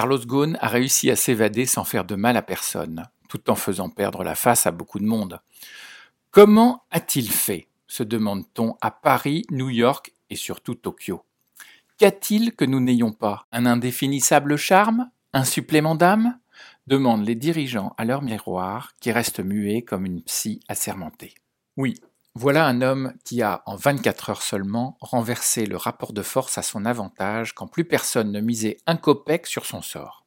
Carlos Ghosn a réussi à s'évader sans faire de mal à personne, tout en faisant perdre la face à beaucoup de monde. Comment a-t-il fait? se demande-t-on à Paris, New York et surtout Tokyo. Qu'a-t-il que nous n'ayons pas? Un indéfinissable charme? Un supplément d'âme? demandent les dirigeants à leur miroir qui reste muet comme une psy assermentée. Oui, voilà un homme qui a, en 24 heures seulement, renversé le rapport de force à son avantage quand plus personne ne misait un copec sur son sort.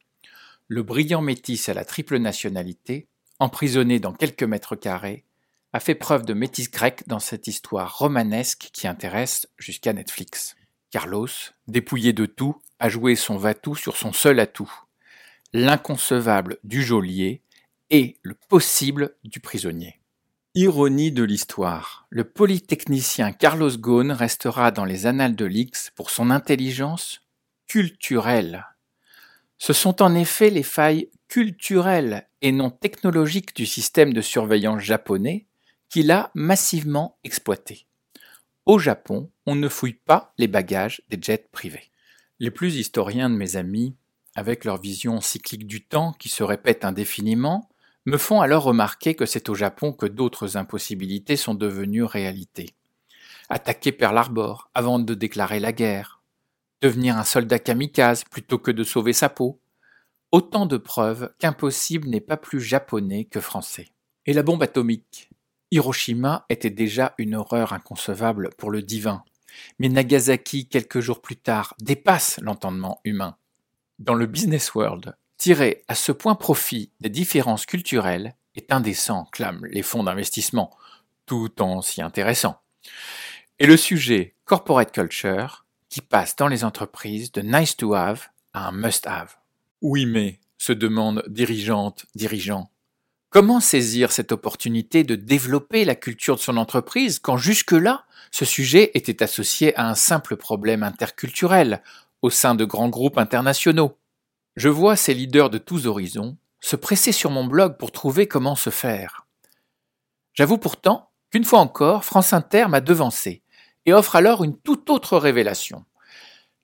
Le brillant métis à la triple nationalité, emprisonné dans quelques mètres carrés, a fait preuve de métis grec dans cette histoire romanesque qui intéresse jusqu'à Netflix. Carlos, dépouillé de tout, a joué son va-tout sur son seul atout, l'inconcevable du geôlier et le possible du prisonnier. Ironie de l'histoire, le polytechnicien Carlos Ghosn restera dans les annales de l'X pour son intelligence culturelle. Ce sont en effet les failles culturelles et non technologiques du système de surveillance japonais qu'il a massivement exploitées. Au Japon, on ne fouille pas les bagages des jets privés. Les plus historiens de mes amis, avec leur vision cyclique du temps qui se répète indéfiniment, me font alors remarquer que c'est au Japon que d'autres impossibilités sont devenues réalité. Attaquer Pearl Harbor avant de déclarer la guerre, devenir un soldat kamikaze plutôt que de sauver sa peau, autant de preuves qu'impossible n'est pas plus japonais que français. Et la bombe atomique Hiroshima était déjà une horreur inconcevable pour le divin, mais Nagasaki, quelques jours plus tard, dépasse l'entendement humain. Dans le business world, Tirer à ce point profit des différences culturelles est indécent, clament les fonds d'investissement, tout en s'y intéressant. Et le sujet corporate culture qui passe dans les entreprises de nice to have à un must have. Oui mais, se demande dirigeante, dirigeant, comment saisir cette opportunité de développer la culture de son entreprise quand jusque-là, ce sujet était associé à un simple problème interculturel au sein de grands groupes internationaux? Je vois ces leaders de tous horizons se presser sur mon blog pour trouver comment se faire. J'avoue pourtant qu'une fois encore, France Inter m'a devancé et offre alors une toute autre révélation.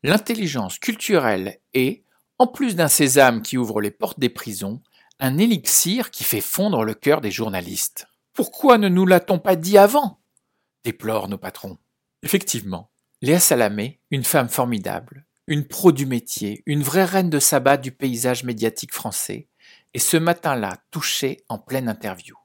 L'intelligence culturelle est, en plus d'un sésame qui ouvre les portes des prisons, un élixir qui fait fondre le cœur des journalistes. Pourquoi ne nous l'a-t-on pas dit avant? Déplorent nos patrons. Effectivement, Léa Salamé, une femme formidable, une pro du métier, une vraie reine de sabbat du paysage médiatique français, et ce matin-là touchée en pleine interview.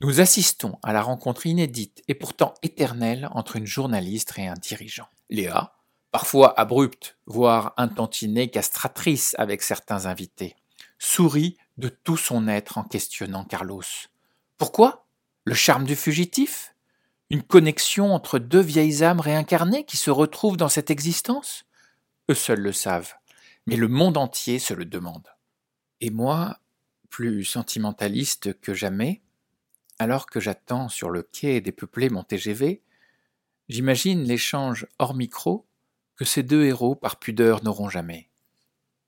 Nous assistons à la rencontre inédite et pourtant éternelle entre une journaliste et un dirigeant. Léa, parfois abrupte, voire intantinée castratrice avec certains invités, sourit de tout son être en questionnant Carlos. Pourquoi? Le charme du fugitif? Une connexion entre deux vieilles âmes réincarnées qui se retrouvent dans cette existence? Seuls le savent, mais le monde entier se le demande. Et moi, plus sentimentaliste que jamais, alors que j'attends sur le quai dépeuplé mon TGV, j'imagine l'échange hors micro que ces deux héros par pudeur n'auront jamais.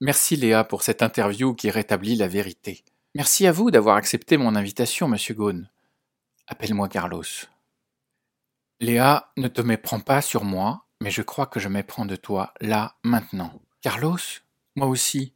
Merci Léa pour cette interview qui rétablit la vérité. Merci à vous d'avoir accepté mon invitation, monsieur Ghosn. Appelle-moi Carlos. Léa, ne te méprends pas sur moi, mais je crois que je m'éprends de toi, là, maintenant. Carlos Moi aussi.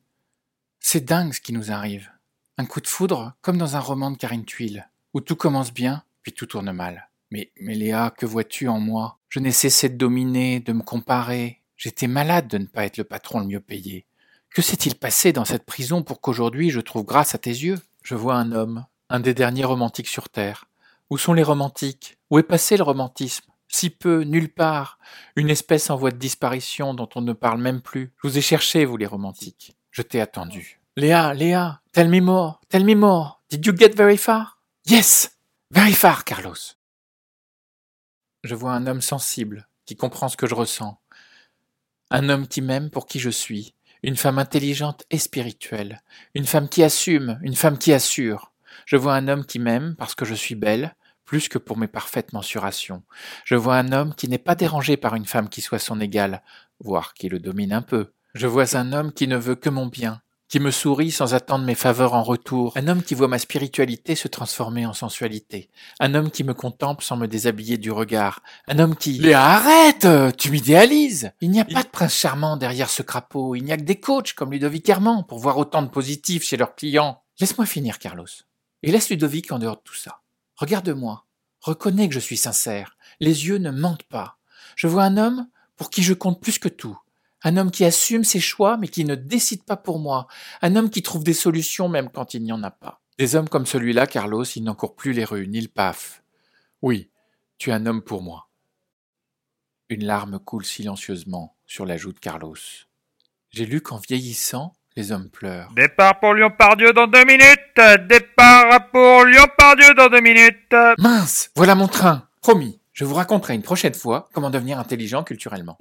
C'est dingue ce qui nous arrive. Un coup de foudre, comme dans un roman de Karine Tuile, où tout commence bien, puis tout tourne mal. Mais, mais Léa, que vois-tu en moi? Je n'ai cessé de dominer, de me comparer. J'étais malade de ne pas être le patron le mieux payé. Que s'est-il passé dans cette prison pour qu'aujourd'hui je trouve grâce à tes yeux? Je vois un homme, un des derniers romantiques sur Terre. Où sont les romantiques? Où est passé le romantisme? Si peu, nulle part, une espèce en voie de disparition dont on ne parle même plus. Je vous ai cherché, vous les romantiques. Je t'ai attendu. Léa, Léa, tell me more, tell me more. Did you get very far? Yes, very far, Carlos. Je vois un homme sensible, qui comprend ce que je ressens. Un homme qui m'aime pour qui je suis. Une femme intelligente et spirituelle. Une femme qui assume, une femme qui assure. Je vois un homme qui m'aime parce que je suis belle, plus que pour mes parfaites mensurations. Je vois un homme qui n'est pas dérangé par une femme qui soit son égale, voire qui le domine un peu. Je vois un homme qui ne veut que mon bien, qui me sourit sans attendre mes faveurs en retour, un homme qui voit ma spiritualité se transformer en sensualité, un homme qui me contemple sans me déshabiller du regard, un homme qui... Léa, arrête Tu m'idéalises Il n'y a pas de prince charmant derrière ce crapaud, il n'y a que des coachs comme Ludovic Herman pour voir autant de positifs chez leurs clients. Laisse-moi finir, Carlos. Et laisse Ludovic en dehors de tout ça. Regarde-moi. Reconnais que je suis sincère. Les yeux ne mentent pas. Je vois un homme pour qui je compte plus que tout. Un homme qui assume ses choix mais qui ne décide pas pour moi. Un homme qui trouve des solutions même quand il n'y en a pas. Des hommes comme celui-là, Carlos, il n'encourt plus les rues, ni le paf. Oui, tu es un homme pour moi. Une larme coule silencieusement sur la joue de Carlos. J'ai lu qu'en vieillissant, les hommes pleurent. Départ pour Lyon-Pardieu dans deux minutes Départ pour Lyon-Pardieu dans deux minutes Mince Voilà mon train Promis, je vous raconterai une prochaine fois comment devenir intelligent culturellement.